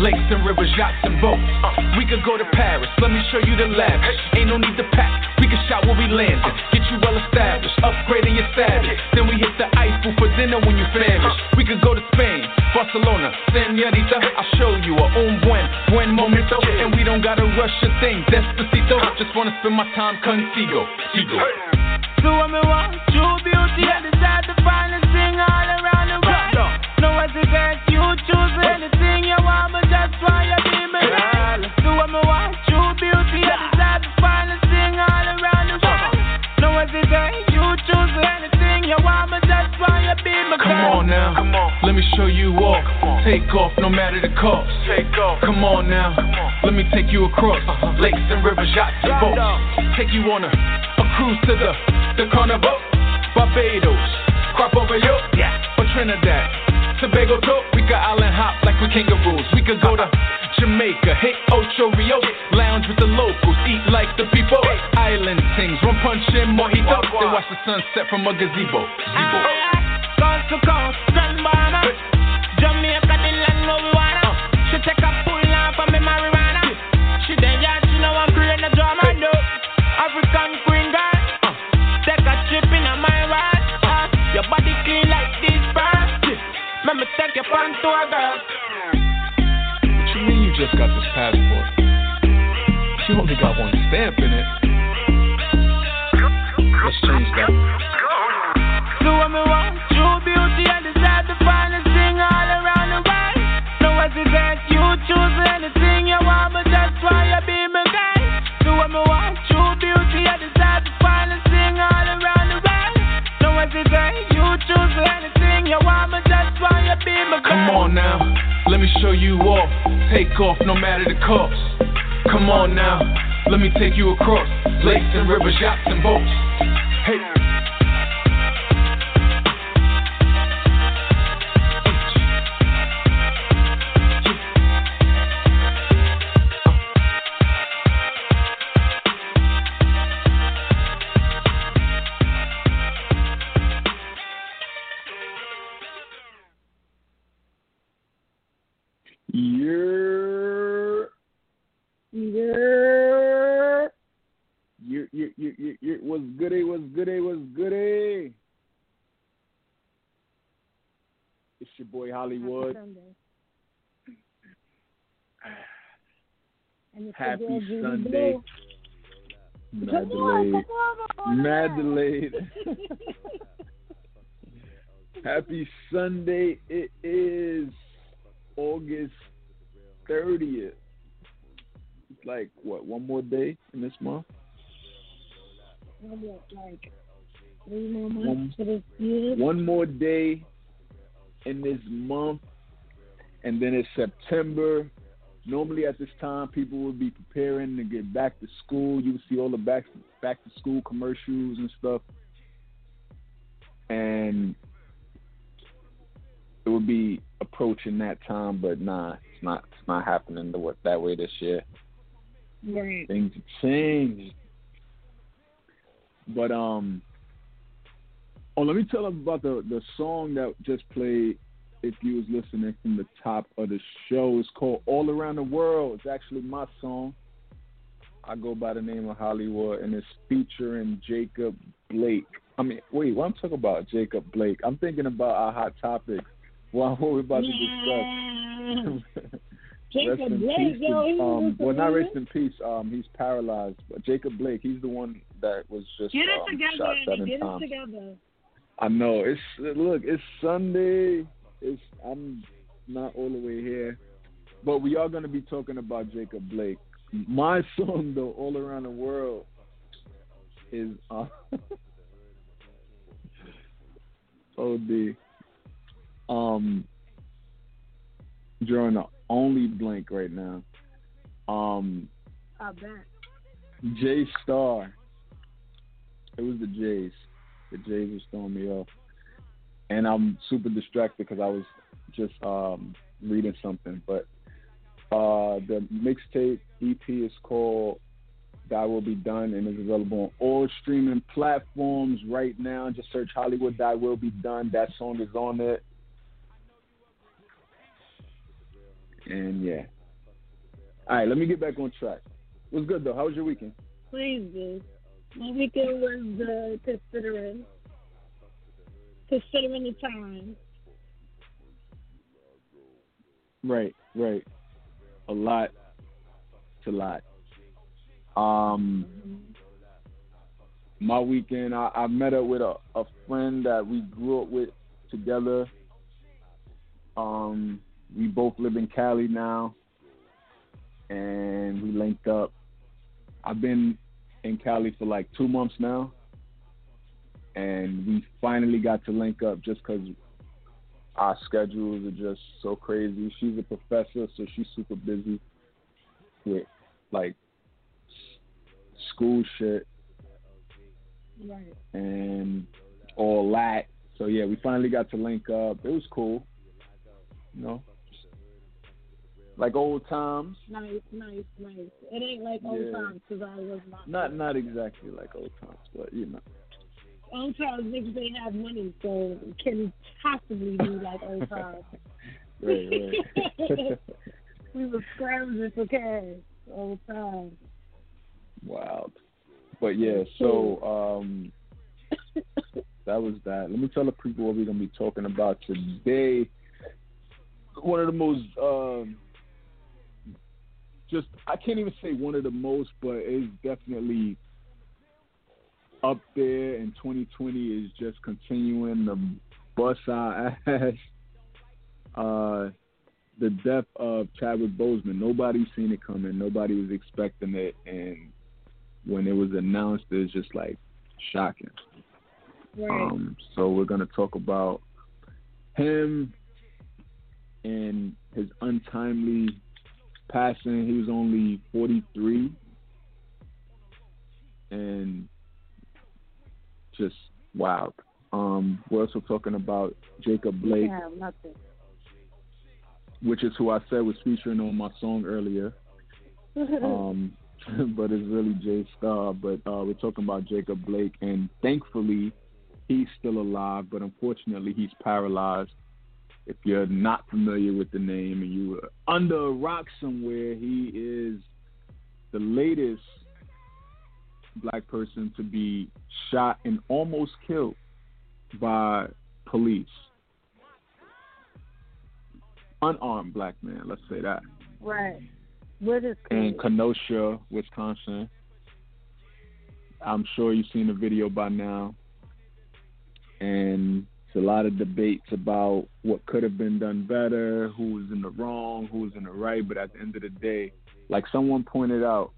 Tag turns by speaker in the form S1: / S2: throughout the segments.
S1: Lakes and rivers, yachts and boats. Uh, we could go to Paris, let me show you the lavish. Ain't no need to pack, we can shop where we landed. Get you well established, upgrading your status. Then we hit the Eiffel for dinner when you famished. We could go to Spain, Barcelona, Senorita. I'll show you a un buen, buen momento. And we don't gotta rush a thing, despacito. Just wanna spend my time contigo. Tigo.
S2: Do what
S1: Take off no matter the cost.
S3: Take off.
S1: Come on now, let me take you across lakes and rivers, yachts and boats. Take you on a, a cruise to the the carnival, Barbados, crop over yo, or Trinidad, Tobago too. We could island hop like we kangaroos. We could go to Jamaica, hit Ocho Rios, lounge with the locals, eat like the people. Island things, rum punch and mojito. Then watch the sunset from a gazebo. Zebo.
S2: Coast to coast,
S4: Hollywood. Happy Sunday. Mad delayed. Mad. Happy Sunday. It is August 30th. It's like, what, one more day in this month?
S5: like three more
S4: One-
S5: months for this year.
S4: One more day in this month, and then it's September. Normally at this time, people would be preparing to get back to school. You would see all the back back to school commercials and stuff, and it would be approaching that time. But nah, it's not. It's not happening the, that way this year.
S5: Right.
S4: Things have changed. But um, oh, let me tell them about the the song that just played. If you was listening from the top of the show, it's called "All Around the World." It's actually my song. I go by the name of Hollywood, and it's featuring Jacob Blake. I mean, wait, what I'm talking about, Jacob Blake? I'm thinking about our hot topics. What, what we're about to discuss.
S5: Jacob
S4: Rest in
S5: Blake,
S4: peace to-
S5: yo,
S4: um, well, not rest in peace. Um, he's paralyzed. But Jacob Blake, he's the one that was just
S5: Get it
S4: um,
S5: together,
S4: shot seven
S5: Get
S4: times.
S5: it together.
S4: I know. It's look. It's Sunday. It's I'm not all the way here, but we are going to be talking about Jacob Blake. My song, though, all around the world, is uh, OD. Um, drawing the only blank right now. Um,
S5: I bet.
S4: J Star. It was the Jays. The Jays was throwing me off, and I'm super distracted because I was just um, reading something. But uh, the mixtape EP is called Die Will Be Done, and is available on all streaming platforms right now. Just search Hollywood Die Will Be Done. That song is on it. And yeah. All right, let me get back on track. What's good though? How was your weekend?
S5: Please. My weekend was uh, considering considering the time.
S4: Right, right. A lot. It's a lot. Um, my weekend, I, I met up with a, a friend that we grew up with together. Um, we both live in Cali now, and we linked up. I've been in Cali for like two months now, and we finally got to link up just because our schedules are just so crazy. She's a professor, so she's super busy with like school shit
S5: Right.
S4: and all that. So yeah, we finally got to link up. It was cool, you know, like old times.
S5: Nice, nice, nice. It ain't like old
S4: Yeah.
S5: times because I was not.
S4: Not not exactly like old times, but you know.
S5: Old times niggas ain't have money, so it can possibly be like old times.
S4: Right, right.
S5: we were scrounging for cash old times.
S4: Wow. But yeah, so um that was that. Let me tell the people what we're gonna be talking about today. One of the most um just I can't even say one of the most, but it's definitely up there and 2020 is just continuing to bust our ass. Uh the death of Chadwick Boseman. Nobody seen it coming. Nobody was expecting it, and when it was announced, it was just like shocking.
S5: Right.
S4: Um, so we're gonna talk about him and his untimely passing. He was only 43, and just wild. Um, we're also talking about Jacob Blake, which is who I said was featuring on my song earlier. um, but it's really Jay Star. But uh, we're talking about Jacob Blake, and thankfully, he's still alive. But unfortunately, he's paralyzed. If you're not familiar with the name and you were under a rock somewhere, he is the latest black person to be shot and almost killed by police. Unarmed black man, let's say that
S5: right. What is
S4: in Kenosha, Wisconsin. I'm sure you've seen the video by now. And it's a lot of debates about what could have been done better, who was in the wrong, who was in the right. But at the end of the day, like someone pointed out,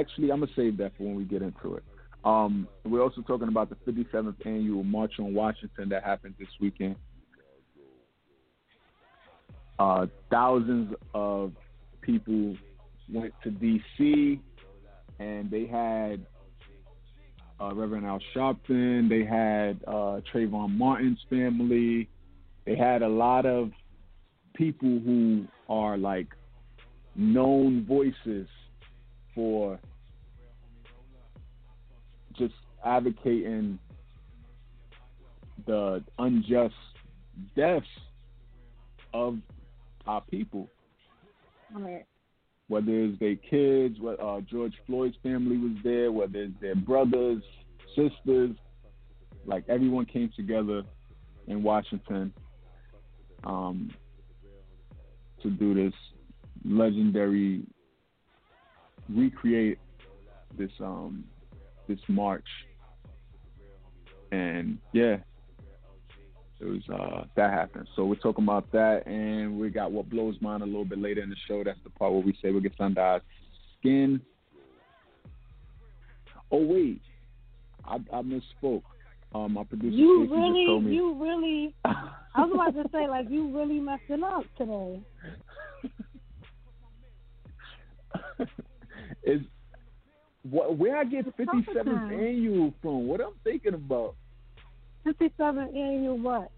S4: actually, I'm to save that for when we get into it. Um, we're also talking about the 57th annual March on Washington that happened this weekend uh, thousands of people went to D.C. and they had uh, Reverend Al Sharpton, they had uh, Trayvon Martin's family, they had a lot of people who are like known voices for just advocating the unjust deaths of our people,
S5: Right.
S4: whether it's their kids, what uh, George Floyd's family was there, whether it's their brothers, sisters, like everyone came together in Washington um, to do this legendary recreate this um this march. And yeah it was uh that happened. So we're talking about that and we got what blows mine a little bit later in the show. That's the part where we say we get our skin. Oh wait. I i misspoke. Um my producer
S5: You
S4: Stacey just told
S5: really,
S4: me.
S5: you really. I was about to say like you really messing up today.
S4: is what where I get fifty seventh annual from? What I'm thinking about?
S5: Fifty seven annual what?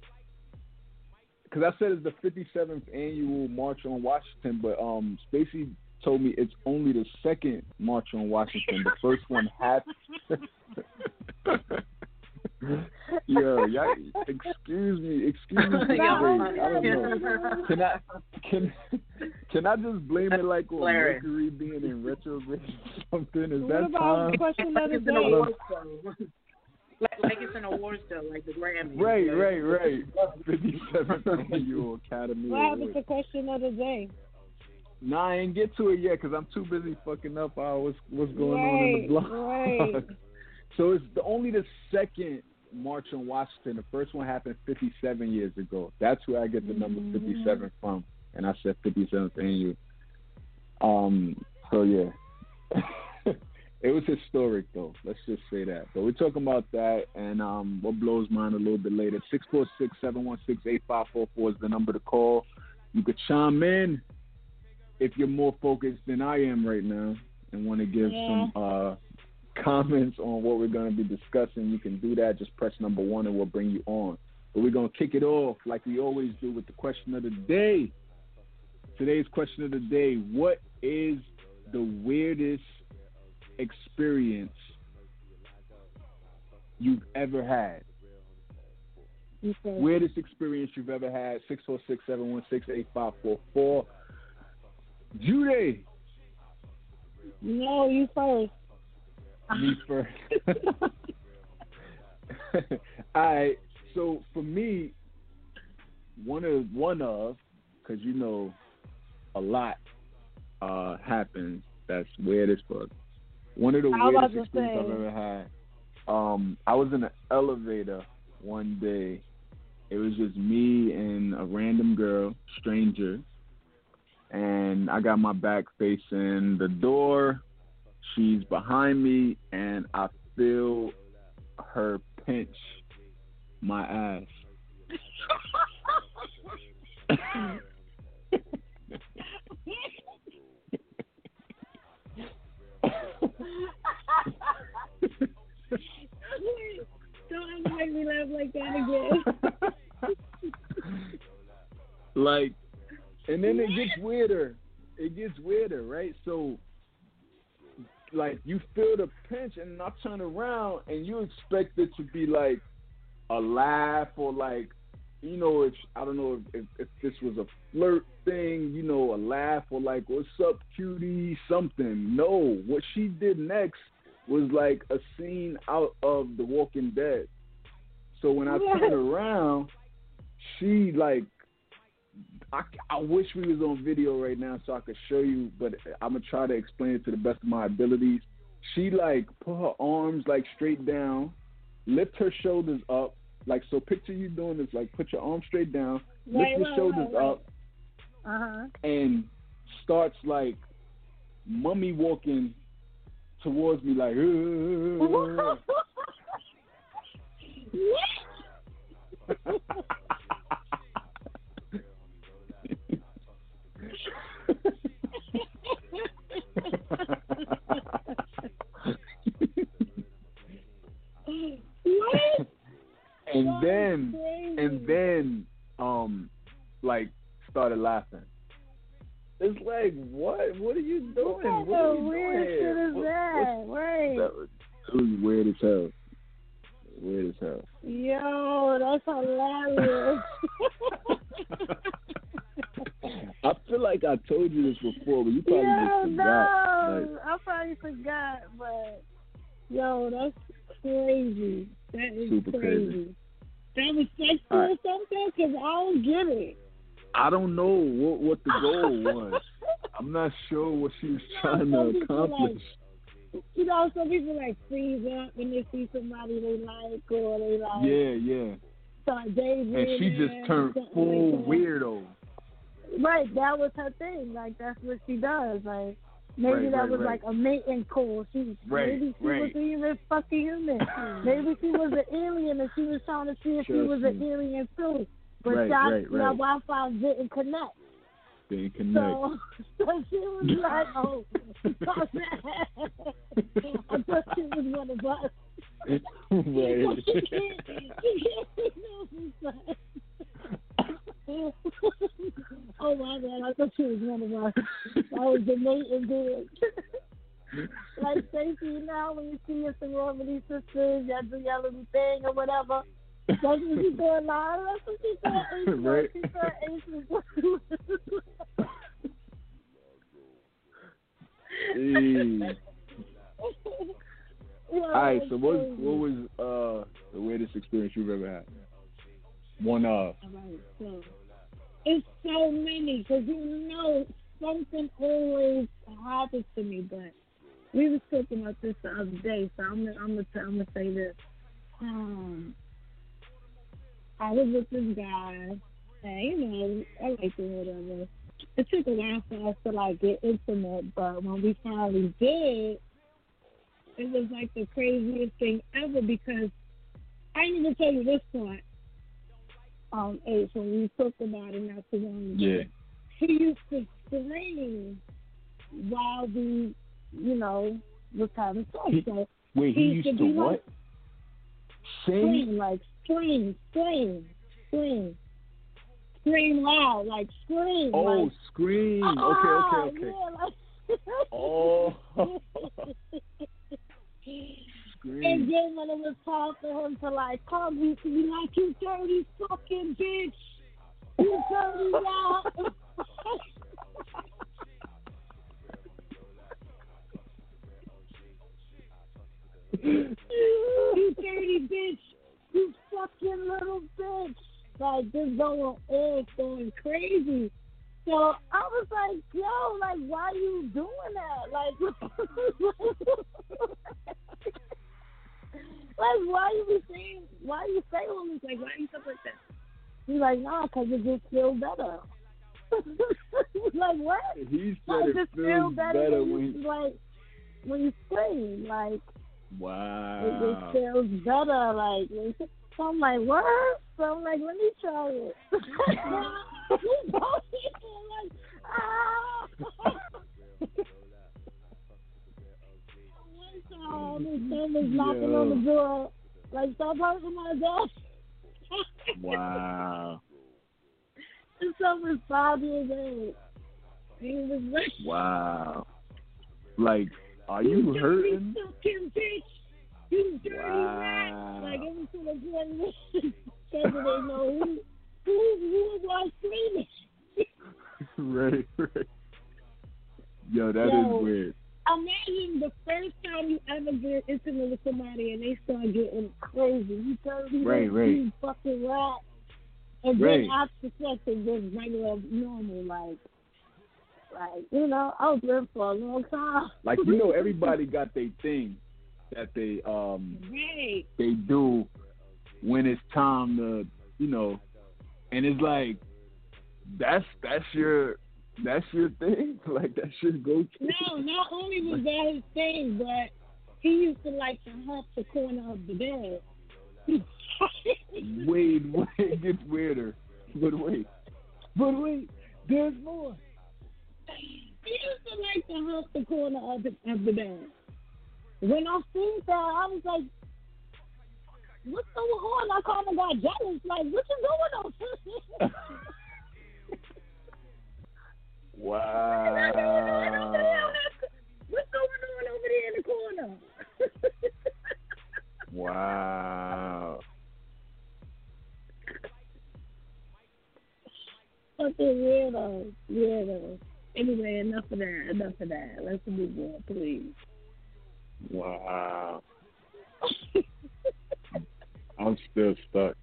S4: Because I said it's the fifty seventh annual March on Washington, but um, Stacy told me it's only the second march on Washington. The first one happened. Yo, y'all, excuse me, excuse me. For the
S3: Yeah.
S4: break. I don't know. Can I can can I just blame it like on. Mercury being in retrograde or something? Is
S5: What
S4: that
S5: about
S4: time?
S5: the question of the
S3: It's an
S5: day?
S3: awards show. like, like it's an awards show, like the Grammy.
S4: Right, right, right. Fifty seventh annual Academy
S5: What happened
S4: Awards.
S5: to question of the day?
S4: Nah, I ain't get to it yet because I'm too busy fucking up uh, what's what's going on in the blog.
S5: Right,
S4: so it's the, only the second March on Washington. The first one happened 57 years ago. That's where I get the number
S5: Mhm.
S4: 57 from, and I said 57th annual. Um. So yeah, it was historic though. Let's just say that. But we're talking about that, and um, what blows mine a little bit later. Six four six seven one six eight five four four is the number to call. You could chime in if you're more focused than I am right now and want to give
S5: Yeah.
S4: some uh, comments on what we're going to be discussing, you can do that. Just press number one and we'll bring you on. But we're going to kick it off like we always do with the question of the day. Today's question of the day What is the weirdest experience you've ever had? Weirdest experience you've ever had? 646 716 8544. Judy,
S5: no, you first.
S4: Me first. All right. So for me, one of one of, because you know, a lot uh happens that's weird as fuck. One of the weirdest experiences. I've ever had. Um, I was in an elevator one day. It was just me and a random girl, stranger, and I got my back facing the door. She's behind me, and I feel her pinch my ass.
S5: Don't ever make me laugh like that again.
S4: like, and then it gets weirder. It gets weirder, right? So, like, you feel the pinch, and I turn around, and you expect it to be like a laugh or like, you know, if I don't know if, if, if this was a flirt thing, you know, a laugh or like, what's up, cutie, something. No, what she did next was like a scene out of The Walking Dead. So when I turn around, she like I, I wish we was on video right now so I could show you, but I'm gonna try to explain it to the best of my abilities. She like put her arms like straight down, lift her shoulders up, like so. Picture you doing this, like put your arms straight down,
S5: Right,
S4: lift your shoulders
S5: right.
S4: up,
S5: Uh huh.
S4: and starts like mummy walking towards me, like.
S5: what?
S4: and
S5: That's
S4: then and then um like started laughing. It's like what? What are you doing?
S5: What
S4: What are you
S5: weird
S4: doing?
S5: shit is
S4: What-
S5: that? Right.
S4: that was, it was weird as hell. Weird as hell.
S5: Yo, that's hilarious.
S4: I feel like I told you this before, but you probably
S5: yo,
S4: just forgot.
S5: no,
S4: Like,
S5: I probably forgot, but yo, that's crazy. That is
S4: Super
S5: crazy.
S4: crazy.
S5: That was sexy
S4: All right.
S5: or something? Cause I don't get it.
S4: I don't know what what the goal was. I'm not sure what she was trying
S5: some
S4: to
S5: people, like,
S4: accomplish.
S5: You know, some people like freeze up when they see somebody they like or they like
S4: Yeah, yeah.
S5: start daydreaming.
S4: And she just turned full
S5: like
S4: weirdo.
S5: Right, that was her thing. Like that's what she does. Like maybe
S4: Right,
S5: that
S4: right,
S5: was
S4: right.
S5: like a mating call. She maybe she was even fucking human. maybe she was an alien and she was trying to see if she
S4: Trust
S5: was an alien too. But
S4: Right,
S5: y'all,
S4: right, right.
S5: Wi-Fi didn't connect.
S4: Didn't connect.
S5: So, so she was like, "Oh. I thought she was one of us.
S4: right.
S5: she can't, she can't know who's that. oh my god, I thought she was one of us. I was the mate and dude. like Stacey, you know, when you see your sorority sisters, y'all do your little thing or whatever. That's what she doing live. That's what she doing.
S4: Right.
S5: She doing
S4: Hey.
S5: All
S4: All right, so what what was uh the weirdest experience you've ever had? One
S5: right, so it's so many because you know something always happens to me. But we was talking about this the other day, so I'm gonna I'm gonna I'm gonna say this. Um, I was with this guy, and you know I like him whatever. It took a while for us to like get intimate, but when we finally did, it was like the craziest thing ever because I didn't even tell you this part um, Ace, when we talked about it not too long ago.
S4: yeah.
S5: He used to scream while we, you know, was having sex.
S4: He-
S5: So
S4: Wait, he
S5: He
S4: used to
S5: be
S4: what?
S5: like-
S4: Sing?
S5: scream, like scream, scream, scream. Scream loud, like scream.
S4: Oh,
S5: like,
S4: scream.
S5: "Ah,"
S4: Okay, okay, okay.
S5: Yeah, like,
S4: Oh.
S5: And then when it was time for him to like come, he used to be like, "You dirty fucking bitch, you dirty now." you dirty bitch, you fucking little bitch. Like just going off, going crazy. So I was like, yo, like why are you doing that? Like Like, why you be saying, why you say all this? Like, why you stuff like that? He's like, nah, 'cause it just feels better. like, what?
S4: He said
S5: it
S4: it
S5: just
S4: feels
S5: feel better,
S4: better
S5: when
S4: when
S5: you, like, when you scream. Like,
S4: wow.
S5: it just feels better. Like, when you- so I'm like, what? So I'm like, let me try it. Like, ah. His son was knocking on the door, like, stop hurting my dog.
S4: Wow.
S5: His son was five years old. He was like,
S4: Wow. Like, are you
S5: dirty
S4: hurting?
S5: fucking bitch. You dirty
S4: Wow.
S5: rat. Like, it was to the point that they know who, who, who was screaming.
S4: right, right. Yo, that is
S5: Yo.
S4: weird.
S5: Imagine the first time you ever get intimate with somebody and they start getting crazy. You dirty
S4: Right,
S5: rat,
S4: right.
S5: you fucking rat. And
S4: Right.
S5: then after sex, it's just regular, normal, like, like, you know, I was with for a long time.
S4: Like you know, everybody got their thing that they um
S5: Right.
S4: they do when it's time to you know, and it's like that's that's your that's your thing. Like that's your go to.
S5: No, not only was that his thing, but he used to like to hump the corner of the bed.
S4: Wait, wait, it gets weirder. But wait, but wait, there's more.
S5: He used to like to hump the corner of the, of the bed. When I seen that, I was like, what's going on? I kind of got jealous. Like, what you doing on?
S4: Wow.
S5: What's going on over there in the corner?
S4: Wow.
S5: Fucking weirdo, weirdo. Anyway, enough of that. Enough of that. Let's move on, please.
S4: Wow. I'm still stuck.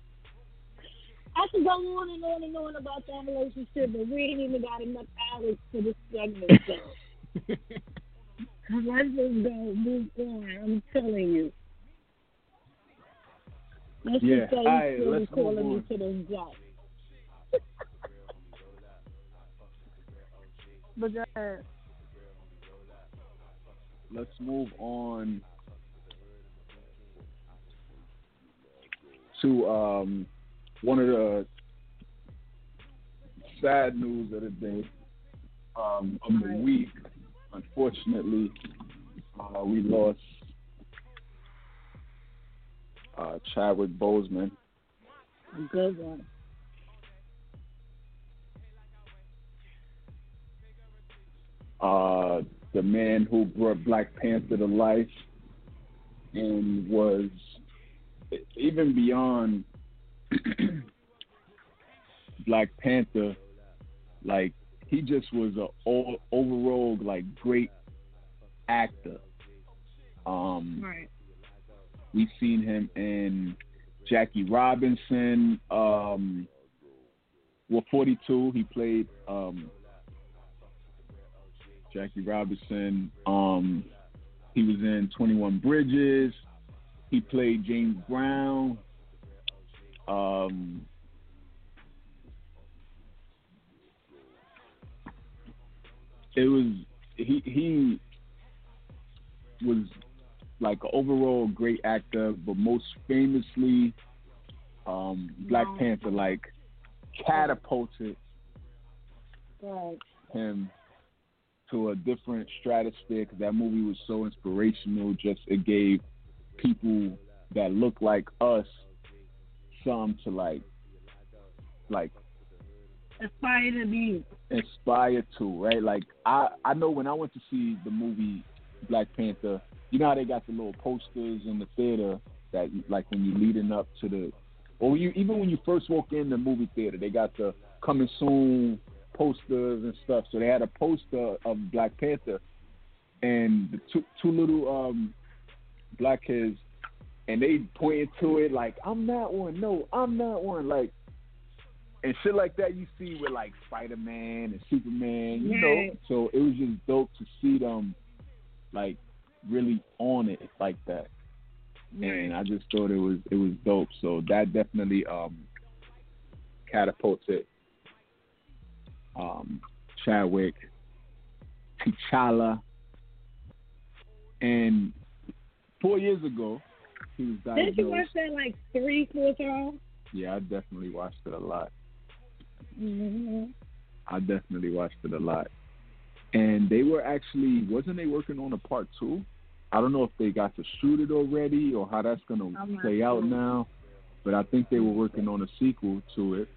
S5: I could go on and on and on about that relationship, but we ain't even got enough hours for this segment. So let's just go move on. I'm telling you. Let's
S4: Yeah,
S5: just say
S4: alright,
S5: he's still
S4: let's
S5: calling
S4: move
S5: me
S4: on.
S5: to this job. but go ahead.
S4: Let's move on to um, one of the sad news of the day, um, of the week. Unfortunately, uh, we lost uh, Chadwick Boseman.
S5: Good one.
S4: uh, the man who brought Black Panther to life and was even beyond Black Panther, like he just was a all, overall like great actor. Um,
S5: Right.
S4: We've seen him in Jackie Robinson. Um, well, 42, he played um, Jackie Robinson. Um, he was in 21 Bridges. He played James Brown. Um, it was he he was like an overall great actor, but most famously, um, Black. Panther like catapulted
S5: Right.
S4: him to a different stratosphere because that movie was so inspirational. Just it gave people that look like us some to like, like
S5: Aspire to be.
S4: inspire to, right? Like I I know when I went to see the movie Black Panther, you know how they got the little posters in the theater that like when you're leading up to the or you even when you first walk in the movie theater, they got the coming soon posters and stuff. So they had a poster of Black Panther and the two two little um black kids and they pointed to it like I'm not one, no, I'm not one, like and shit like that you see with like Spider Man and Superman, you know. So it was just dope to see them like really on it like that. And I just thought it was it was dope. So that definitely um catapulted um Chadwick, T'Challa, and four years ago he was
S5: Didn't you watch that like three, four times?
S4: Yeah, I definitely watched it a lot.
S5: Mm-hmm.
S4: I definitely watched it a lot. And they were actually wasn't they working on a part two? I don't know if they got to shoot it already or how that's gonna play out now. But I think they were working on a sequel to it.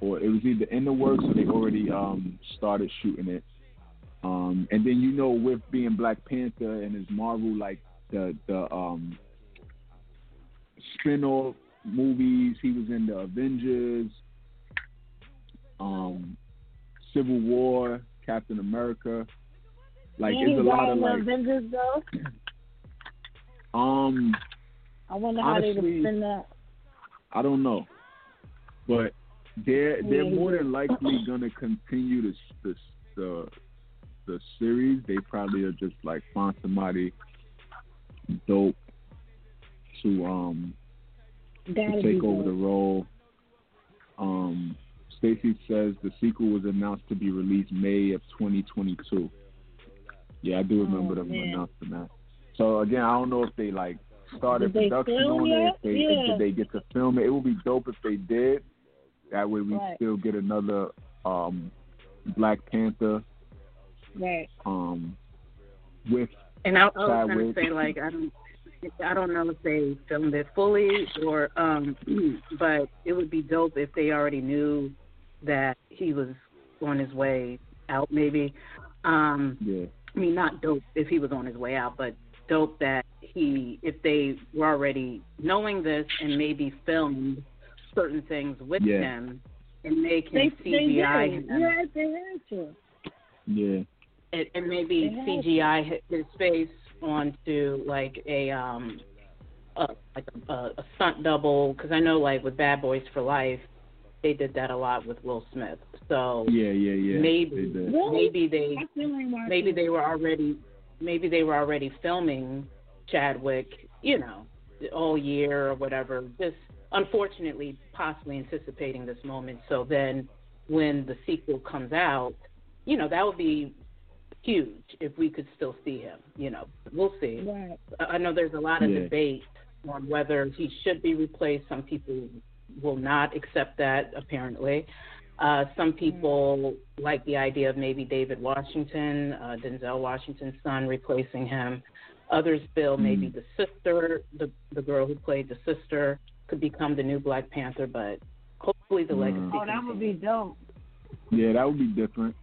S4: Or it was either in the works or they already um started shooting it. Um and then you know with being Black Panther and his Marvel like the the um spin off movies, he was in the Avengers, um Civil War, Captain America. Like
S5: and
S4: it's a lot of
S5: the
S4: like
S5: Avengers though.
S4: um
S5: I wonder how they
S4: honestly,
S5: would spin that.
S4: I don't know, but they're they're
S5: Yeah.
S4: more than likely gonna continue this this the the series. They probably are just like find somebody dope to um
S5: Gotta
S4: to take over the role. Um, Stacy says the sequel was announced to be released May of 2022. Yeah, I do remember
S5: Oh,
S4: them
S5: man.
S4: announcing that. So again, I don't know if they like started
S5: Did
S4: production
S5: film
S4: on it. If they
S5: Yeah.
S4: did they get to film it? It would be dope if they did. That way we
S5: Right.
S4: still get another um, Black Panther
S3: Right.
S4: um, with
S3: And I, I was gonna say like I don't I don't know if they filmed it fully or um but it would be dope if they already knew that he was on his way out maybe. Um
S4: yeah
S3: I mean not dope if he was on his way out, but dope that he if they were already knowing this and maybe filmed certain things with
S4: Yeah.
S3: him and they
S5: They,
S3: can
S5: they
S3: CGI
S5: did.
S3: him
S5: Yes, they had to.
S4: yeah
S3: and, and maybe CGI hit his face onto like a um a, like a, a stunt double because I know like with Bad Boys for Life they did that a lot with Will Smith. So
S4: yeah yeah yeah.
S3: maybe
S4: they
S3: maybe they
S5: I still ain't watched
S3: maybe they were already maybe they were already filming Chadwick, you know, all year or whatever. Just unfortunately, possibly anticipating this moment. So then, when the sequel comes out, you know, that would be huge if we could still see him. You know, we'll see.
S5: Right.
S3: I I know there's a lot of
S4: Yeah.
S3: debate on whether he should be replaced. Some people will not accept that, apparently. Uh, some people like the idea of maybe David Washington, uh, Denzel Washington's son, replacing him. Others feel maybe the sister, the the girl who played the sister, could become the new Black Panther. But hopefully, the
S4: Mm.
S3: legacy.
S5: Oh, that would be dope.
S4: Yeah, that would be different.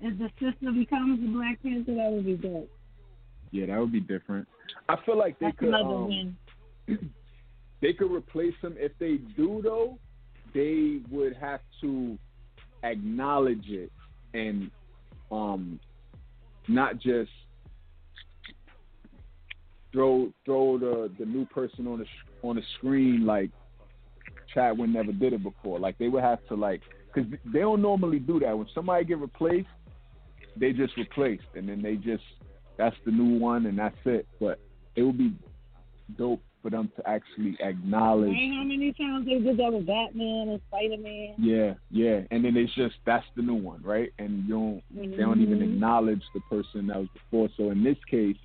S5: If the sister becomes a Black Panther, that would be dope.
S4: Yeah, that would be different. I feel like they
S5: That's
S4: could um, they could replace him. If they do though, they would have to acknowledge it and um not just throw throw the the new person on the on the screen like Chadwick never did it before. Like they would have to like because they don't normally do that. When somebody get replaced, they just replaced and then they just that's the new one and that's it. But it would be dope for them to actually acknowledge.
S5: Ain't how many times they did that with Batman and Spider Man.
S4: Yeah, yeah, and then it's just that's the new one, right? And you don't they don't even
S5: Mhm.
S4: acknowledge the person that was before. So in this case,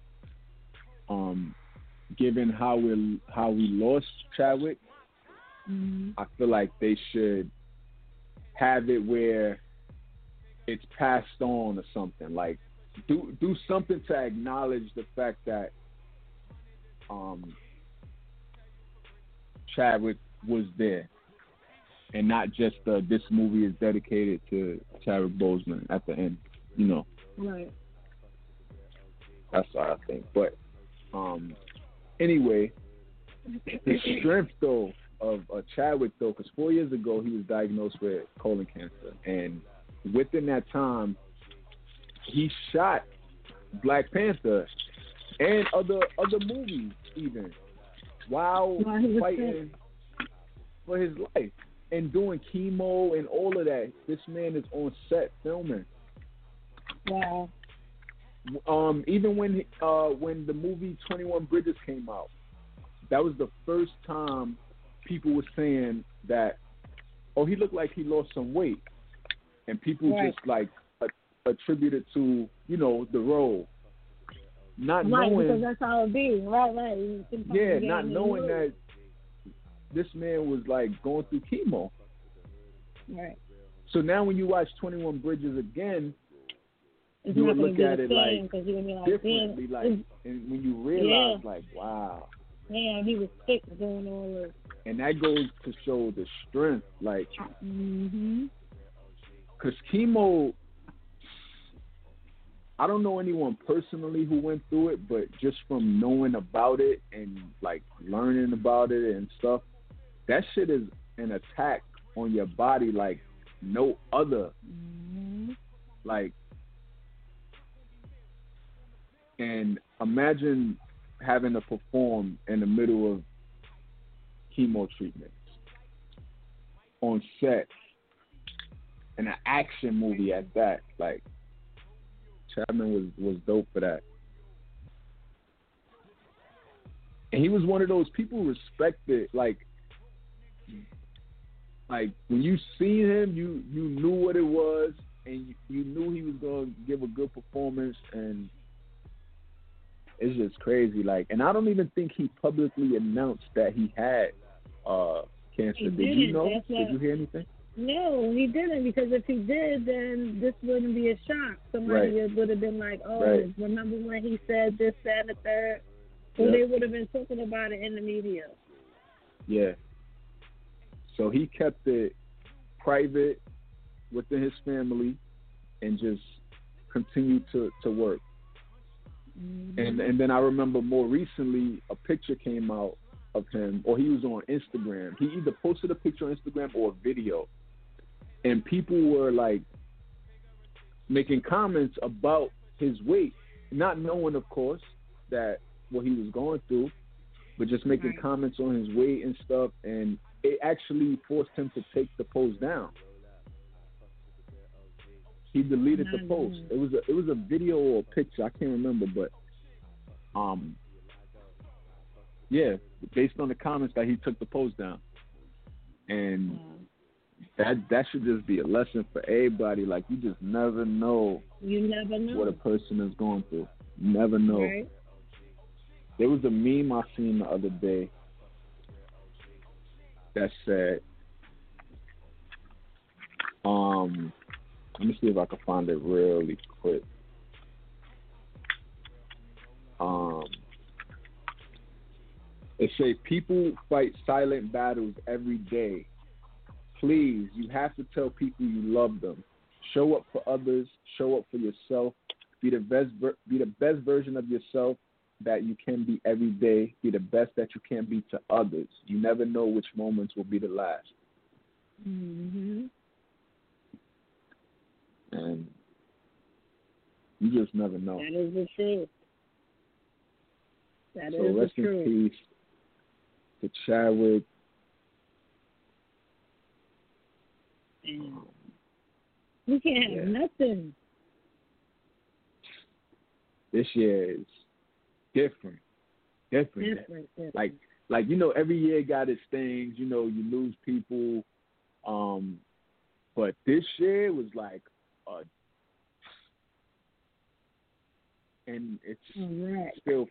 S4: um, given how we how we lost Chadwick,
S5: Mhm.
S4: I feel like they should have it where it's passed on or something. Like do do something to acknowledge the fact that um Chadwick was there. And not just uh, this movie is dedicated to Chadwick Boseman at the end. You know,
S5: Right.
S4: that's what I think. But um anyway, the strength though of uh, Chadwick though, because four years ago he was diagnosed with colon cancer, and within that time, he shot Black Panther and other other movies even while
S5: While he was
S4: fighting for his life and doing chemo and all of that. This man is on set filming.
S5: Wow.
S4: Um, even when uh when the movie Twenty One Bridges came out, that was the first time people were saying that, oh, he looked like he lost some weight, and people
S5: Right.
S4: just like a- attributed to you know the role, not
S5: Right,
S4: knowing,
S5: because that's how it be. Right, right. You can probably
S4: yeah, not knowing that this man was like going through chemo.
S5: Right.
S4: So now when you watch Twenty One Bridges again,
S5: It's
S4: you
S5: not
S4: would
S5: gonna
S4: look at it like
S5: because you're gonna be like,
S4: differently, like, and when you realize,
S5: Yeah.
S4: like, wow,
S5: Man, he was sick doing all this.
S4: and that goes to show the strength, like,
S5: Mm-hmm.
S4: Because chemo. I don't know anyone personally who went through it, but just from knowing about it and like learning about it and stuff, that shit is an attack on your body like no other.
S5: Mm-hmm.
S4: Like, and imagine having to perform in the middle of chemo treatments on set in an action movie at that. Like, Chapman was was dope for that. And he was one of those people respected like like when you seen him you you knew what it was and you, you knew he was going to give a good performance and it's just crazy like and I don't even think he publicly announced that he had uh cancer.
S5: He
S4: Did you
S5: didn't.
S4: know? Did you hear anything?
S5: No, he didn't because if he did, then this wouldn't be a shock. Somebody
S4: Right.
S5: would have been like, "Oh,
S4: Right.
S5: remember when he said this, that, and the third? So
S4: Yep.
S5: they would have been talking about it in the media.
S4: Yeah. So he kept it private within his family and just continued to, to work. Mm-hmm. And and then I remember more recently a picture came out of him or he was on Instagram. He either posted a picture on Instagram or a video. And people were like making comments about his weight, not knowing of course that what he was going through, but just making
S5: Right.
S4: comments on his weight and stuff and it actually forced him to take the post down. He deleted the post. It was a it was a video or a picture, I can't remember, but um yeah, based on the comments that he took the post down. And that that should just be a lesson for everybody. Like you just never know
S5: You never know.
S4: what a person is going through. You never know.
S5: Right?
S4: There was a meme I seen the other day that said, um, let me see if I can find it really quick. Um, it say people fight silent battles every day. Please, you have to tell people you love them. show up for others, show up for yourself, be the best be the best version of yourself that you can be every day. Be the best that you can be to others. You never know which moments will be the last.
S5: Mm-hmm.
S4: And you just never know.
S5: That is the truth. That
S4: so
S5: is
S4: rest
S5: the
S4: in peace to Chadwick.
S5: We can't have nothing.
S4: This year is different. Different.
S5: Different. different.
S4: Like like you know, every year got its things. You know, you lose people. Um, but this year was like, uh, and it's
S5: right.
S4: still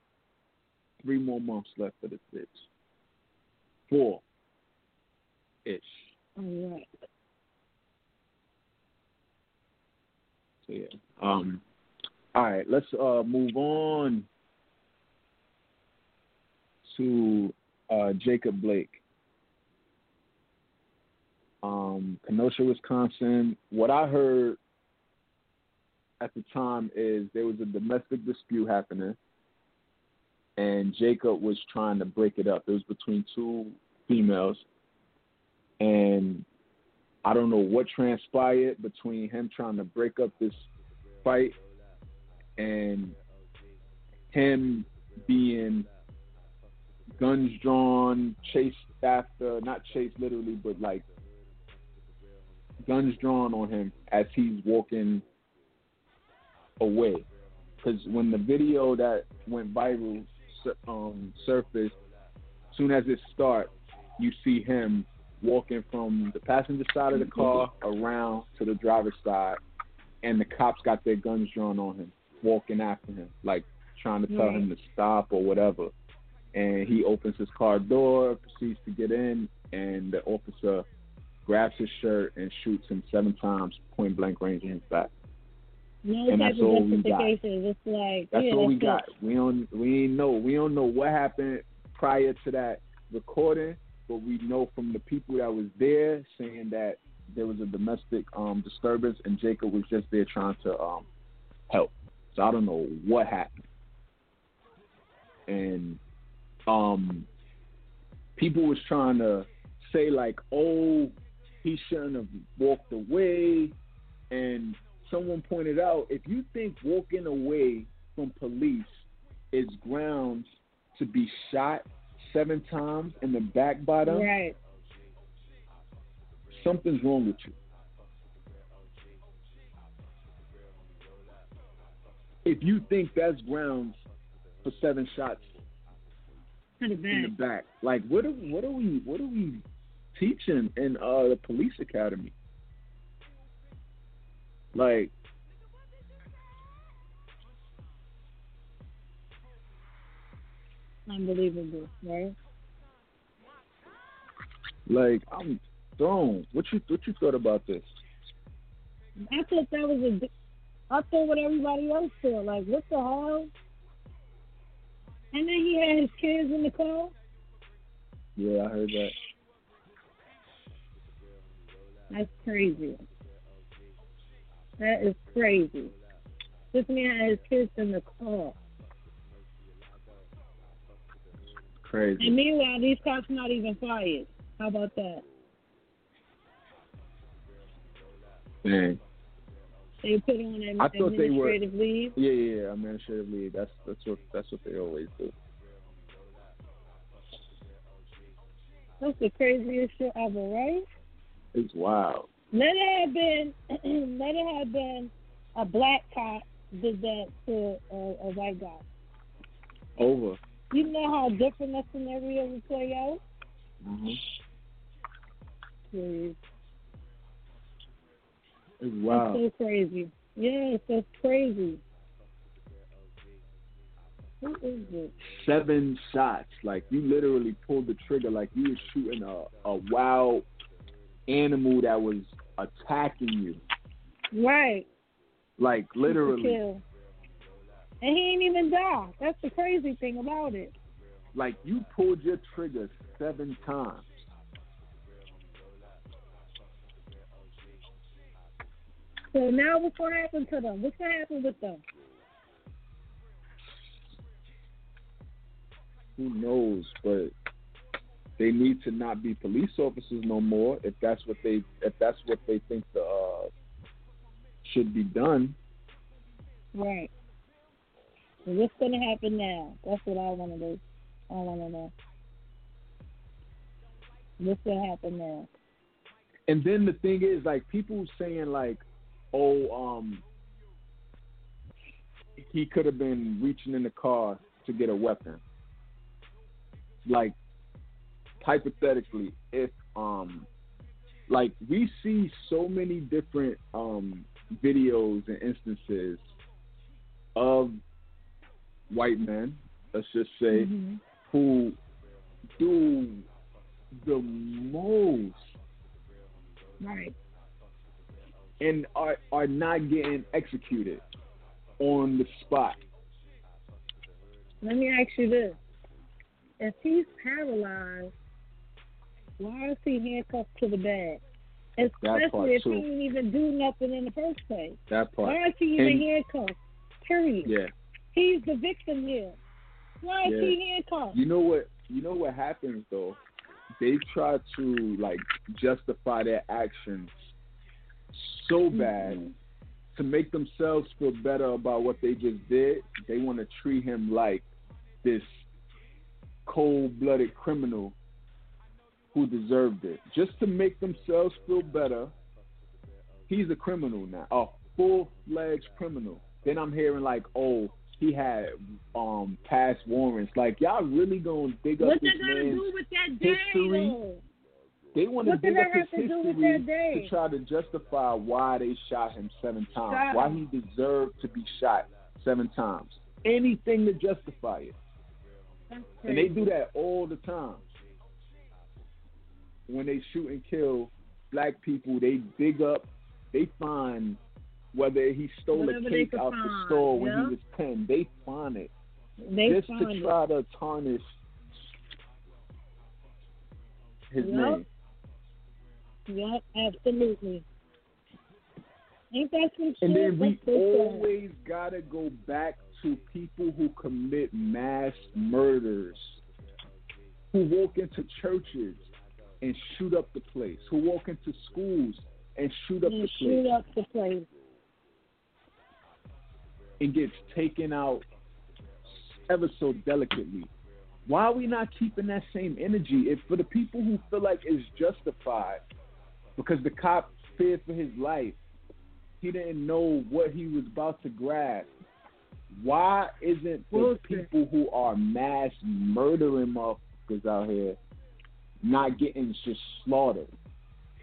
S4: three more months left for the. Four ish.
S5: All right.
S4: So yeah. Um. All right. Let's uh move on to uh Jacob Blake. Um, Kenosha, Wisconsin. What I heard at the time is there was a domestic dispute happening, and Jacob was trying to break it up. It was between two females, and I don't know what transpired between him trying to break up this fight and him being guns drawn, chased after, not chased literally, but like guns drawn on him as he's walking away. Because when the video that went viral um, surfaced, soon as it starts, you see him walking from the passenger side of the car around to the driver's side, and the cops got their guns drawn on him, walking after him, like trying to tell him to stop or whatever. And he opens his car door, proceeds to get in, and the officer grabs his shirt and shoots him seven times, point blank range in his back.
S5: No
S4: And
S5: type
S4: that's
S5: of
S4: all we got.
S5: justification. It's like
S4: That's
S5: yeah,
S4: all we got. We don't we ain't know we don't know what happened prior to that recording, but we know from the people that was there saying that there was a domestic um disturbance and Jacob was just there trying to um help. So I don't know what happened. And um people was trying to say like, oh, he shouldn't have walked away and someone pointed out if you think walking away from police is grounds to be shot seven times in the back bottom,
S5: Right.
S4: something's wrong with you. If you think that's grounds for seven shots
S5: the
S4: in the
S5: back.
S4: back, like what are what are we what are we teaching in uh the police academy? Like
S5: Unbelievable, right?
S4: Like I'm thrown. What you what you thought about this?
S5: I thought that was a. I thought what everybody else thought. Like, what the hell? And then he had his kids in the car.
S4: Yeah, I heard that.
S5: That's crazy. That is crazy. This man had his kids in the car.
S4: Crazy.
S5: And meanwhile, these cops not even fired. How about that?
S4: Dang.
S5: They put on an
S4: I thought they were-
S5: administrative leave.
S4: Yeah, yeah, yeah. Administrative leave. That's that's what that's what they always do.
S5: That's the craziest shit ever, right?
S4: It's wild.
S5: Let it have been, let it have been a black cop did that to a, a white guy.
S4: Over.
S5: You know how different that scenario would play out?
S4: hmm
S5: Please.
S4: It's
S5: That's so crazy. Yes, that's crazy. Who is it?
S4: Seven shots. Like you literally pulled the trigger like you were shooting a, a wild animal that was attacking you.
S5: Right.
S4: Like literally.
S5: And he ain't even die. That's the crazy thing about it.
S4: Like you pulled your trigger seven times.
S5: So now what's gonna happen to them? What's gonna happen with them?
S4: Who knows? But they need to not be police officers no more if that's what they if that's what they think the uh, should be done.
S5: Right. What's gonna happen now? That's what I wanna do. I wanna know. What's gonna happen now?
S4: And then the thing is, like people saying like, oh, um, he could have been reaching in the car to get a weapon. Like hypothetically, if um, like we see so many different um videos and instances of white men, let's just say,
S5: Mhm.
S4: who do the most
S5: Right.
S4: and are are not getting executed on the spot.
S5: Let me ask you this. If he's paralyzed, why is he handcuffed to the bed? Especially if
S4: too.
S5: he didn't even do nothing in the first place.
S4: That part.
S5: Why is he even
S4: And-
S5: handcuffed? Period.
S4: Yeah.
S5: He's the victim here. Why is
S4: Yeah.
S5: he handcuffed?
S4: You know what you know what happens though? They try to like justify their actions so bad
S5: Mhm.
S4: to make themselves feel better about what they just did. They want to treat him like this cold-blooded criminal who deserved it. Just to make themselves feel better. He's a criminal now, a full-fledged criminal. Then I'm hearing like, oh, he had um past warrants. Like y'all really gonna dig up
S5: What
S4: this man's
S5: do with that day,
S4: history?
S5: though?
S4: They want to dig up his
S5: have to do with
S4: history to try to justify why they shot him seven times,
S5: Shot
S4: why he deserved to be shot seven times. Anything to justify it. And they do that all the time. When they shoot and kill black people, they dig up, they find whether he stole
S5: Whatever
S4: a cake out the store when
S5: yeah.
S4: he was 10. They find it
S5: They
S4: just
S5: find
S4: to
S5: it.
S4: try to tarnish his
S5: Yep.
S4: name.
S5: Yep, absolutely. Ain't that some shit?
S4: And then we
S5: That's so sad.
S4: always gotta go back to people who commit mass murders, who walk into churches and shoot up the place, who walk into schools and shoot up
S5: And
S4: the
S5: shoot
S4: place,
S5: up the place.
S4: And gets taken out ever so delicately. Why are we not keeping that same energy? If for the people who feel like it's justified because the cop feared for his life, he didn't know what he was about to grab. Why isn't the people who are mass murdering motherfuckers out here not getting just slaughtered?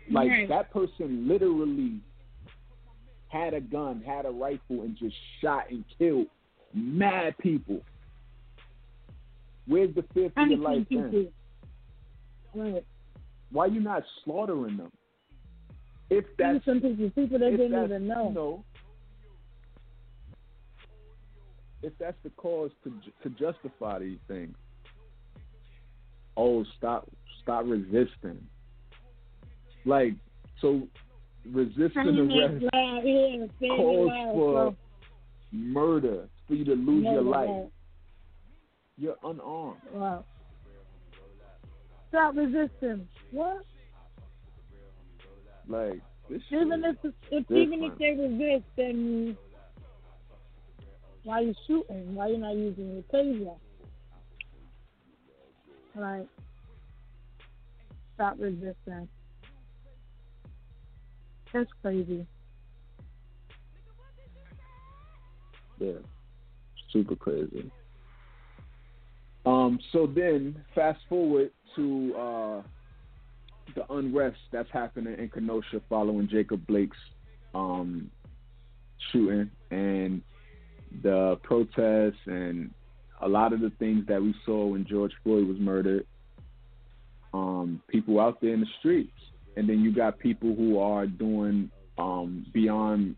S4: Like
S5: Right.
S4: that person literally had a gun, had a rifle, and just shot and killed mad people. Where's the fear for your life then?
S5: Right.
S4: Why you not slaughtering them? If that's
S5: Innocent people, people that didn't even know.
S4: You know, if that's the cause to to justify these things, oh, stop stop resisting. Like so, resisting arrest
S5: loud, yeah, saying it
S4: calls for murder for you to lose your life. You're unarmed.
S5: Wow. Stop resisting. What?
S4: Like this.
S5: Even if if even if they resist, then why you shooting? Why you not using your taser? Like, stop resisting. That's crazy.
S4: Yeah, super crazy. Um, so then, fast forward to uh, the unrest that's happening in Kenosha following Jacob Blake's um, shooting and the protests and a lot of the things that we saw when George Floyd was murdered. Um, people out there in the streets, and then you got people who are doing um, beyond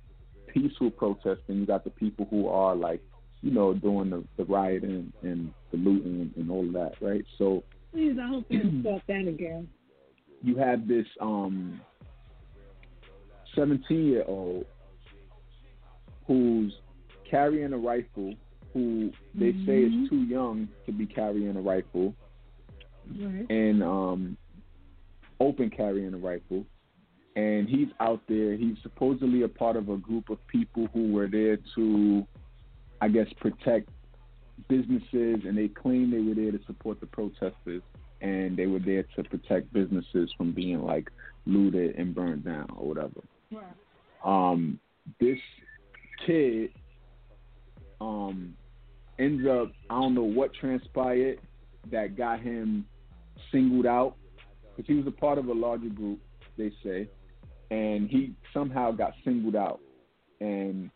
S4: peaceful protesting. You got the people who are like, you know, doing the, the rioting and the looting and all of that, right? So
S5: Please, I hope don't start that again.
S4: you have this um 17 year old who's carrying a rifle, who they mm-hmm. say is too young to be carrying a rifle,
S5: right.
S4: and um, open carrying a rifle. And he's out there. He's supposedly a part of a group of people who were there to, I guess, protect businesses, and they claim they were there to support the protesters, and they were there to protect businesses from being like looted and burned down or whatever.
S5: Right.
S4: Um, this kid um, ends up I don't know what transpired that got him singled out because he was a part of a larger group, they say, and he somehow got singled out and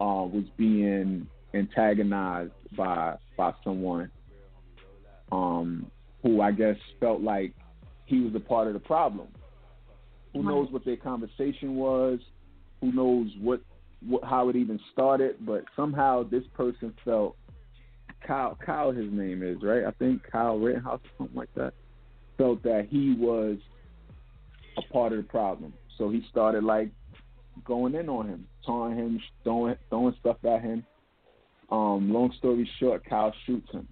S4: uh, was being antagonized by by someone um, who I guess felt like he was a part of the problem. Who knows what their conversation was? Who knows what, what how it even started? But somehow this person felt Kyle Kyle his name is right. I think Kyle Rittenhouse or something like that. Felt that he was a part of the problem, so he started like going in on him, taunting him, throwing throwing stuff at him. Um, long story short, Kyle shoots him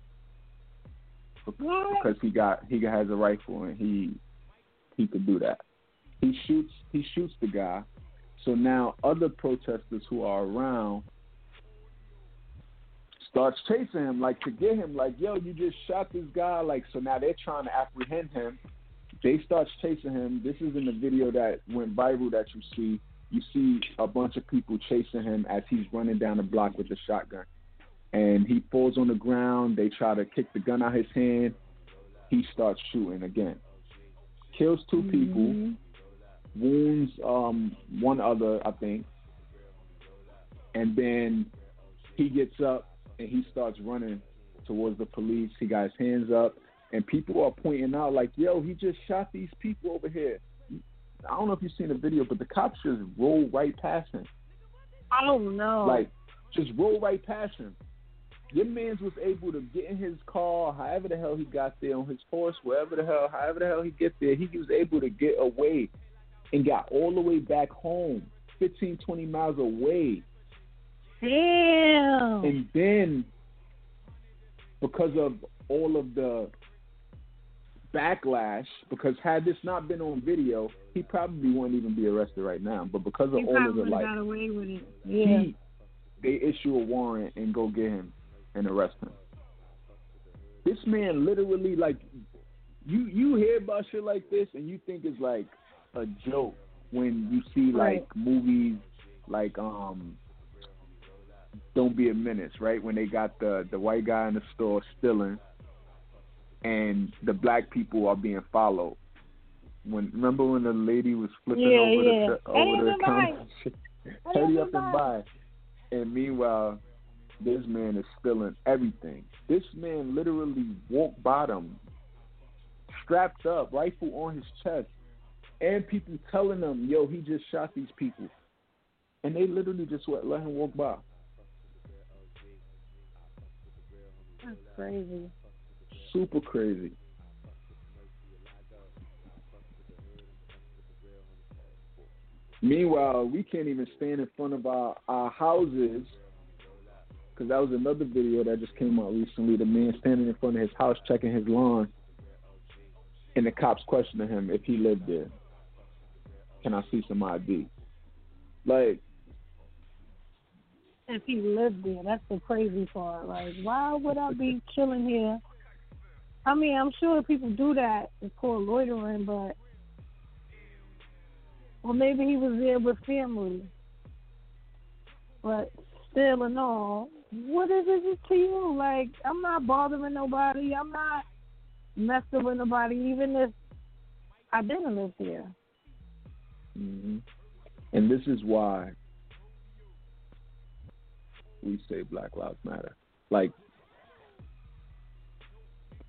S4: because he got he has a rifle and he he could do that. He shoots he shoots the guy. So now other protesters who are around starts chasing him like to get him like yo you just shot this guy like so now they're trying to apprehend him. They starts chasing him. This is in the video that went viral that you see. You see a bunch of people chasing him as he's running down the block with a shotgun and he falls on the ground. They try to kick the gun out of his hand. He starts shooting again. Kills 2
S5: mm-hmm.
S4: people, wounds um, one other, I think, and then he gets up and he starts running towards the police. He got his hands up, and people are pointing out like, "Yo, he just shot these people over here." I don't know if you've seen the video, but the cops just roll right past him.
S5: I don't know.
S4: Like, just roll right past him. Your man's was able to get in his car, however the hell he got there on his horse, wherever the hell, however the hell he get there, he was able to get away and got all the way back home, 15, 20 miles away.
S5: Damn.
S4: And then, because of all of the backlash, because had this not been on video, he probably wouldn't even be arrested right now. But because of
S5: he
S4: all of the
S5: like,
S4: got
S5: away with it. Yeah.
S4: He, they issue a warrant and go get him and arrest him. This man literally like you you hear about shit like this and you think it's like a joke when you see like
S5: right.
S4: movies like um Don't Be a Menace, right? When they got the the white guy in the store stealing and the black people are being followed. When remember when the lady was flipping
S5: yeah,
S4: over
S5: yeah.
S4: the over the
S5: counter?
S4: Hurry up and buy. And meanwhile, this man is stealing everything. This man literally walked bottom, strapped up, rifle on his chest, and people telling him, "Yo, he just shot these people," and they literally just let, let him walk by.
S5: That's crazy.
S4: Super crazy. Meanwhile, we can't even stand in front of our, our houses because that was another video that just came out recently. The man standing in front of his house checking his lawn, and the cops questioning him if he lived there. Can I see some ID? Like,
S5: if he lived there, that's the crazy part. Like, why would I be chilling here? I mean, I'm sure people do that. It's called loitering, but or maybe he was there with family. But still and all, what is it to you? Like, I'm not bothering nobody. I'm not messing with nobody, even if I didn't live there.
S4: Mm-hmm. And this is why we say Black Lives Matter. Like,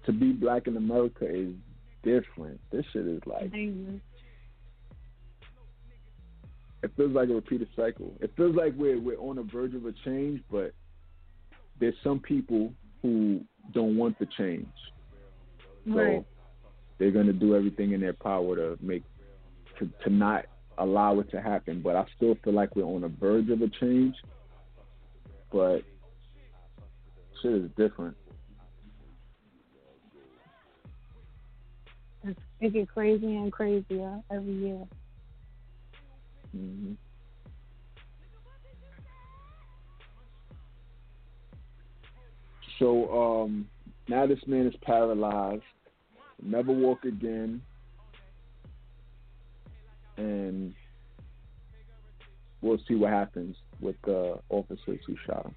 S4: to be black in America is different. This shit is like. It feels like a repeated cycle. It feels like we're we're on the verge of a change, but there's some people who don't want the change. So
S5: right.
S4: they're going to do everything in their power to make to, to not allow it to happen. But I still feel like we're on the verge of a change. But shit is different.
S5: It's, it get crazier and crazier every year.
S4: hmm So um, now this man is paralyzed, never walk again, and we'll see what happens with the officers who shot him.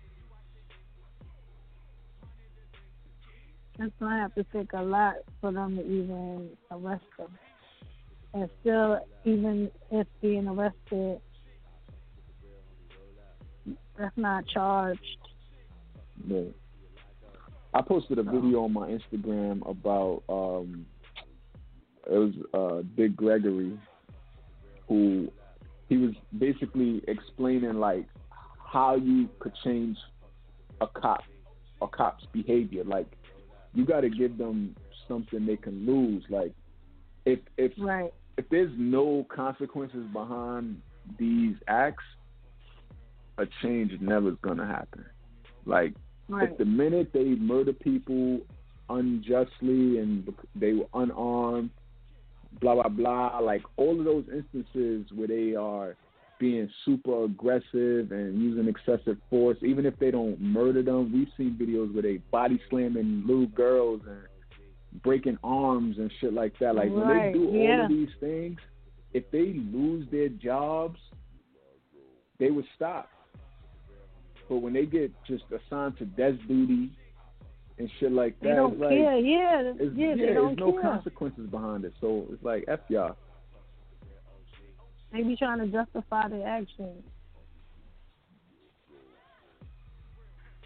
S5: That's gonna have to take a lot for them to even arrest him. And still, even if being arrested, that's not charged.
S4: Yeah. I posted a video on my Instagram about um it was uh Dick Gregory who he was basically explaining like how you could change a cop a cop's behavior. Like you gotta give them something they can lose. Like if if
S5: Right.
S4: if there's no consequences behind these acts, a change never is gonna happen. Like
S5: Right.
S4: if the minute they murder people unjustly and they were unarmed, blah blah blah, like all of those instances where they are being super aggressive and using excessive force, even if they don't murder them, we've seen videos where they body slamming little girls and breaking arms and shit like that. Like when they do all of these things, if they lose their jobs, they would stop. But when they get just assigned to desk duty and shit like that,
S5: They don't
S4: it's like,
S5: care. Yeah,
S4: it's,
S5: yeah,
S4: yeah,
S5: they don't
S4: there's no
S5: care.
S4: consequences behind it. So it's like F y'all.
S5: They be trying to justify their actions.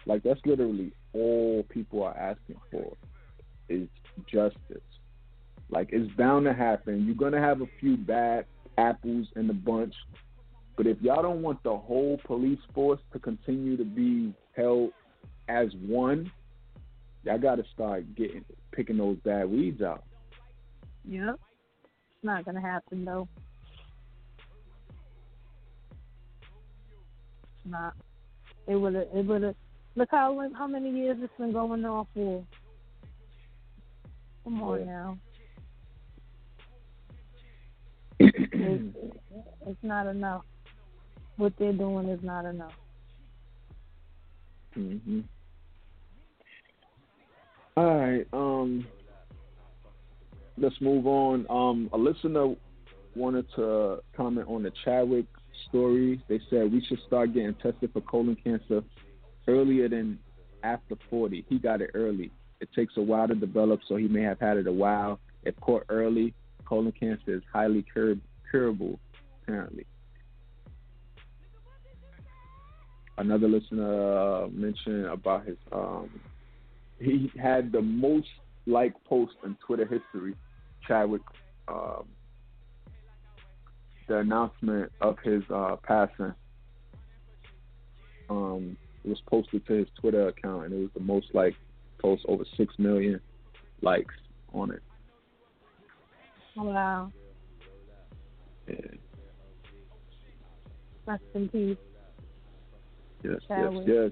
S4: Like that's literally all people are asking for is justice. Like it's bound to happen. You're gonna have a few bad apples in the bunch, but if y'all don't want the whole police force to continue to be held as one, y'all got to start getting picking those bad weeds out.
S5: Yep. It's not gonna happen though. It's not. It would have. It would have. Look how how many years it's been going on for. Come on
S4: Yeah.
S5: now. It's, it's not enough. What they're doing is not enough.
S4: hmm All right. Um, let's move on. Um, a listener wanted to comment on the Chadwick story. They said we should start getting tested for colon cancer earlier than after 40. He got it early. It takes a while to develop, so he may have had it a while. If caught early, colon cancer is highly cur- curable, apparently. Another listener uh, mentioned about his um, he had the most like post in Twitter history. Chadwick, um, the announcement of his uh, passing. Um, was posted to his Twitter account, and it was the most like post over six million likes on it.
S5: Wow.
S4: Yeah.
S5: Rest in peace.
S4: Yes, yes, yes.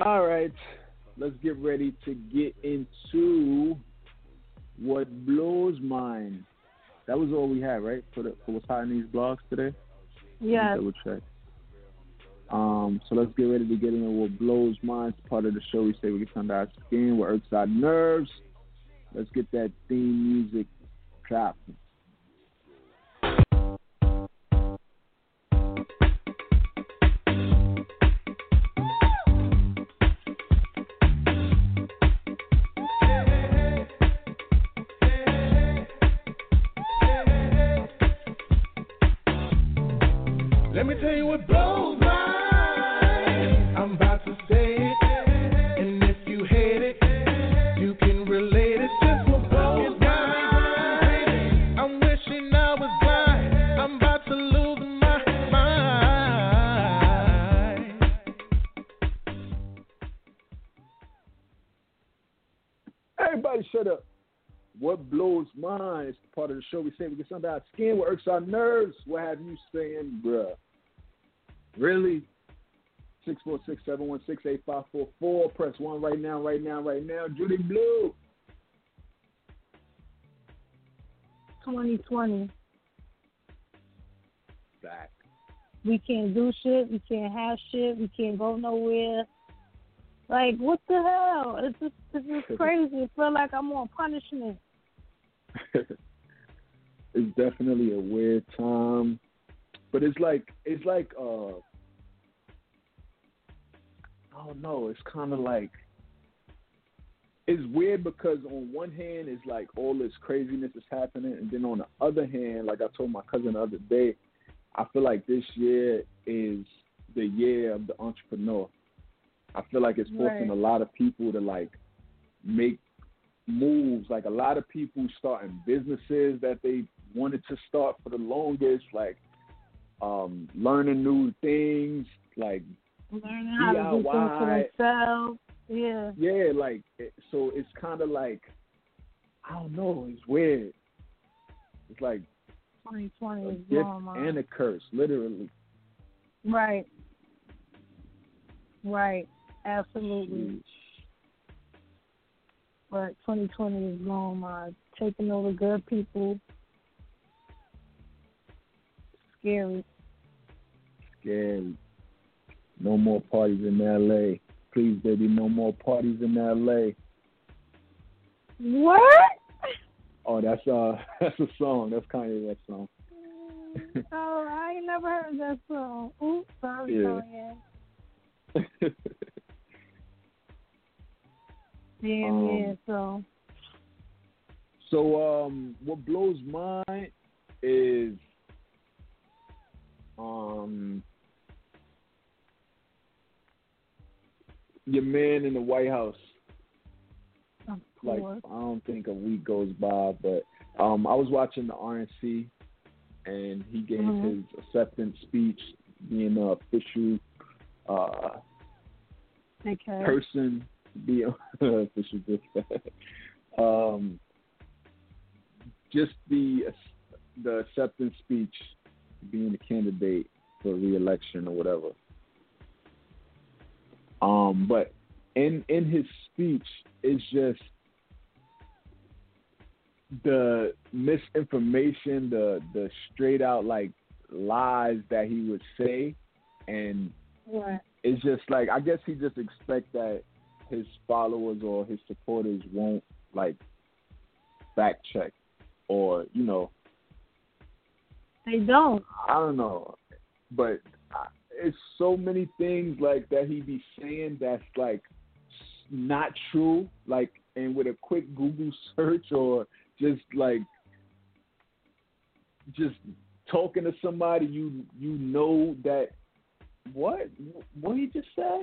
S4: All right, let's get ready to get into what blows mine. That was all we had, right? For the for what's hot in these blogs today.
S5: Yeah.
S4: Double check. Um, so let's get ready to get into what blows minds. Part of the show, we say we get under our skin, what irks our nerves. Let's get that theme music dropping.
S1: Tell you what blows mine. I'm about to say it. And if you hate it, you can relate it. Just what blows mine. I'm wishing I was blind. I'm about to lose my mind.
S4: Everybody shut up. What blows mind. It's part of the show. We say we get something out of skin, what irks our nerves. What have you saying, bruh? Really? 646-716-8544. Press one right now, right now, right now. Judy Blu.
S5: 2020.
S4: Back.
S5: We can't do shit. We can't have shit. We can't go nowhere. Like what the hell? It's just it's just crazy. I feel like I'm on punishment.
S4: it's definitely a weird time, but it's like it's like uh, I don't know. It's kind of like it's weird because on one hand it's like all this craziness is happening, and then on the other hand, like I told my cousin the other day, I feel like this year is the year of the entrepreneur. I feel like it's forcing
S5: Right.
S4: a lot of people to like make moves. Like a lot of people starting businesses that they wanted to start for the longest, like um learning new things, like
S5: Learning how to do things for
S4: DIY.
S5: themselves. Yeah.
S4: yeah, like so it's kind of like I don't know, it's weird. It's like
S5: 2020
S4: a
S5: is
S4: gift and a curse, literally.
S5: Right. Right. Absolutely. But 2020 is my taking over good people. Scary.
S4: Scary. No more parties in LA. Please, baby, no more parties in LA.
S5: What?
S4: Oh, that's uh, that's a song. That's Kanye that song.
S5: oh, I ain't never heard that song. Oops, sorry,
S4: Yeah.
S5: Kanye. Yeah,
S4: Um,
S5: yeah. So
S4: so, um, what blows mine is, um, your man in the White House. like. I don't think a week goes by, but um, I was watching the RNC, and he gave
S5: Mhm.
S4: his acceptance speech, being an official uh,
S5: Okay.
S4: person, be official um, just the the acceptance speech, being a candidate for reelection or whatever. Um, but in in his speech, it's just the misinformation, the the straight out like lies that he would say, and
S5: Right.
S4: it's just like I guess he just expect that his followers or his supporters won't like fact check or you know
S5: They don't.
S4: I don't know, but it's so many things like that he be saying that's like not true. Like, and with a quick Google search or just like just talking to somebody, you you know that what what he just said.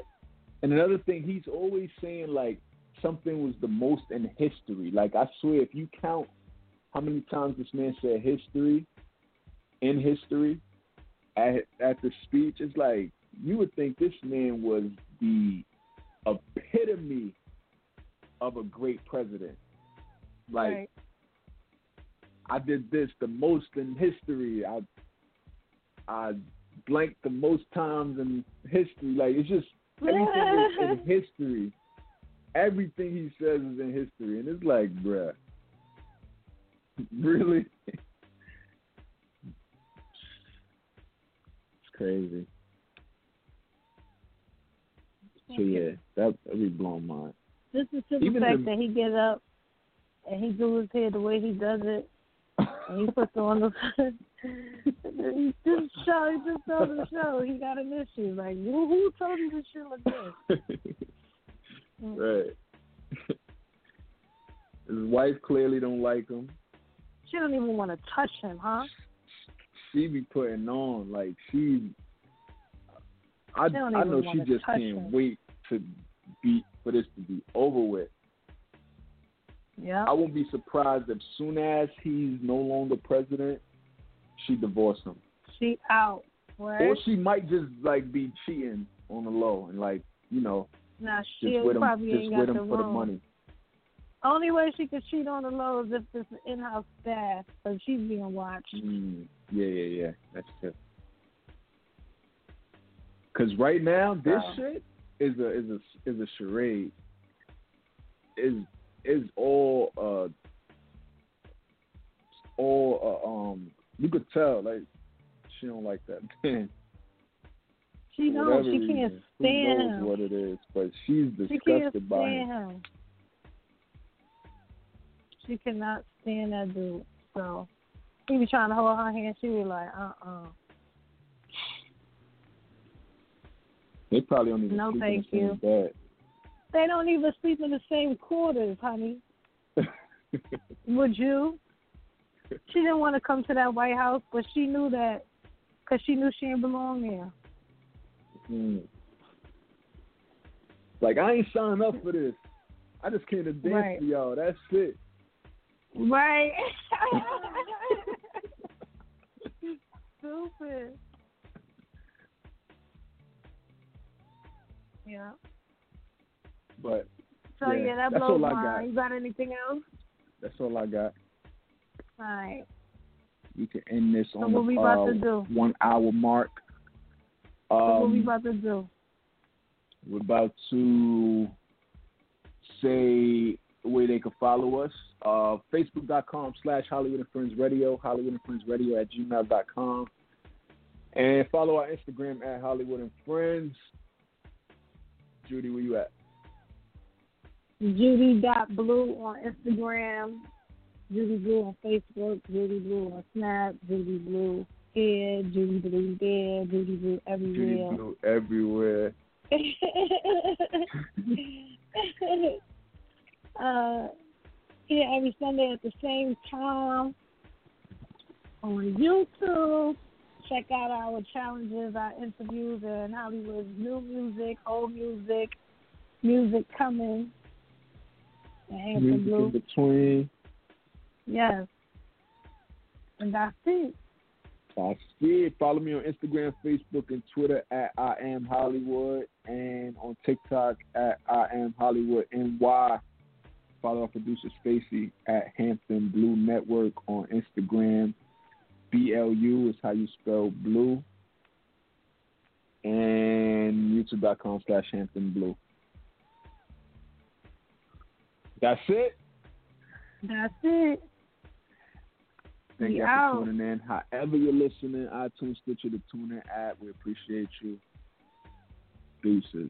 S4: And another thing, he's always saying like something was the most in history. Like I swear, if you count how many times this man said history in history at at the speech, it's like you would think this man was the epitome of a great president. Like
S5: right.
S4: I did this the most in history. I I blanked the most times in history. Like it's just everything is in history. Everything he says is in history, and it's like, bruh, really? Crazy. So yeah, that that be blowing mine.
S5: Just the simple
S4: Even
S5: fact
S4: the-
S5: that he get up and he do his hair the way he does it, and he puts on the he just show he just told the show he got an issue. Like who, who told him this shit like this?
S4: Right. His wife clearly don't like him.
S5: She don't even want to touch him, huh?
S4: She be putting on like she. I I know she just can't wait to be for this to be over with.
S5: Yeah.
S4: I won't be surprised if soon as he's no longer president, she divorce him,
S5: She out. Right?
S4: or she might just like be cheating on the low and like you know
S5: Nah,
S4: just
S5: she
S4: with him
S5: probably
S4: just
S5: ain't
S4: with
S5: got
S4: him
S5: the
S4: for the money.
S5: Only way she could cheat on the low is if this in-house staff, so she's being watched.
S4: Mm, yeah, yeah, yeah. That's true. Cause right now, this
S5: Oh.
S4: shit is a is a is a charade. Is is all uh all uh, um you could tell like she don't like that man.
S5: She
S4: whatever
S5: she can't stand
S4: Who knows
S5: him.
S4: what it is, but she's
S5: She can't
S4: disgusted by him.
S5: stand him. She cannot stand that dude. So he be trying to hold her hand. She be like, uh uh
S4: They probably don't even
S5: No,
S4: sleep
S5: thank
S4: in the same
S5: They don't even sleep in the same quarters, honey. Would you? She didn't want to come to that White House, but she knew that because she knew she didn't belong there.
S4: Mm. Like I ain't signing up for this. I just came to dance
S5: Right.
S4: for y'all. That's it.
S5: Right. Stupid. Yeah.
S4: But
S5: So
S4: Yeah,
S5: yeah, that
S4: that's
S5: blows
S4: all I
S5: my
S4: got.
S5: mind. You got anything else?
S4: that's all I got.
S5: All right.
S4: We can end this
S5: So
S4: on
S5: what
S4: the
S5: we about
S4: uh,
S5: to do?
S4: one hour mark.
S5: So what we
S4: Um,
S5: about to do?
S4: we're about to say where they can follow us. Uh, Facebook.com slash Holliewood and Friends Radio, Holliewood and Friends Radio at gmail.com. And follow our Instagram at Holliewood and Friends. Judy, where you at?
S5: Judy dot blue on Instagram, Judy Blu on Facebook, Judy Blu on Snap, Judy Blu here, Judy Blu there, Judy Blu
S4: Judy
S5: everywhere.
S4: Blue everywhere.
S5: uh, here every Sunday at the same time on YouTube. Check out our challenges, our interviews, and Holliewood's new music, old music, music coming. And
S4: Music
S5: Blue.
S4: in between.
S5: Yes. And that's it.
S4: That's it. Follow me on Instagram, Facebook, and Twitter at I am Holliewood, and on TikTok at I am Holliewood NY. Follow our producer Stacy at Hampton Blu Network on Instagram. BLU is how you spell blue. And YouTube.com slash Hampton Blu. That's it.
S5: That's it.
S4: Thank you for tuning in. However you're listening, iTunes, Stitcher, the TuneIn app, we appreciate you. Deuces.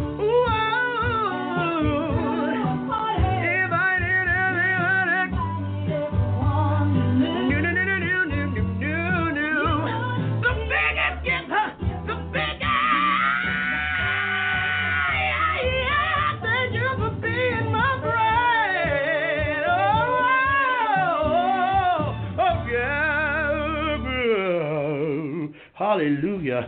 S6: Hallelujah.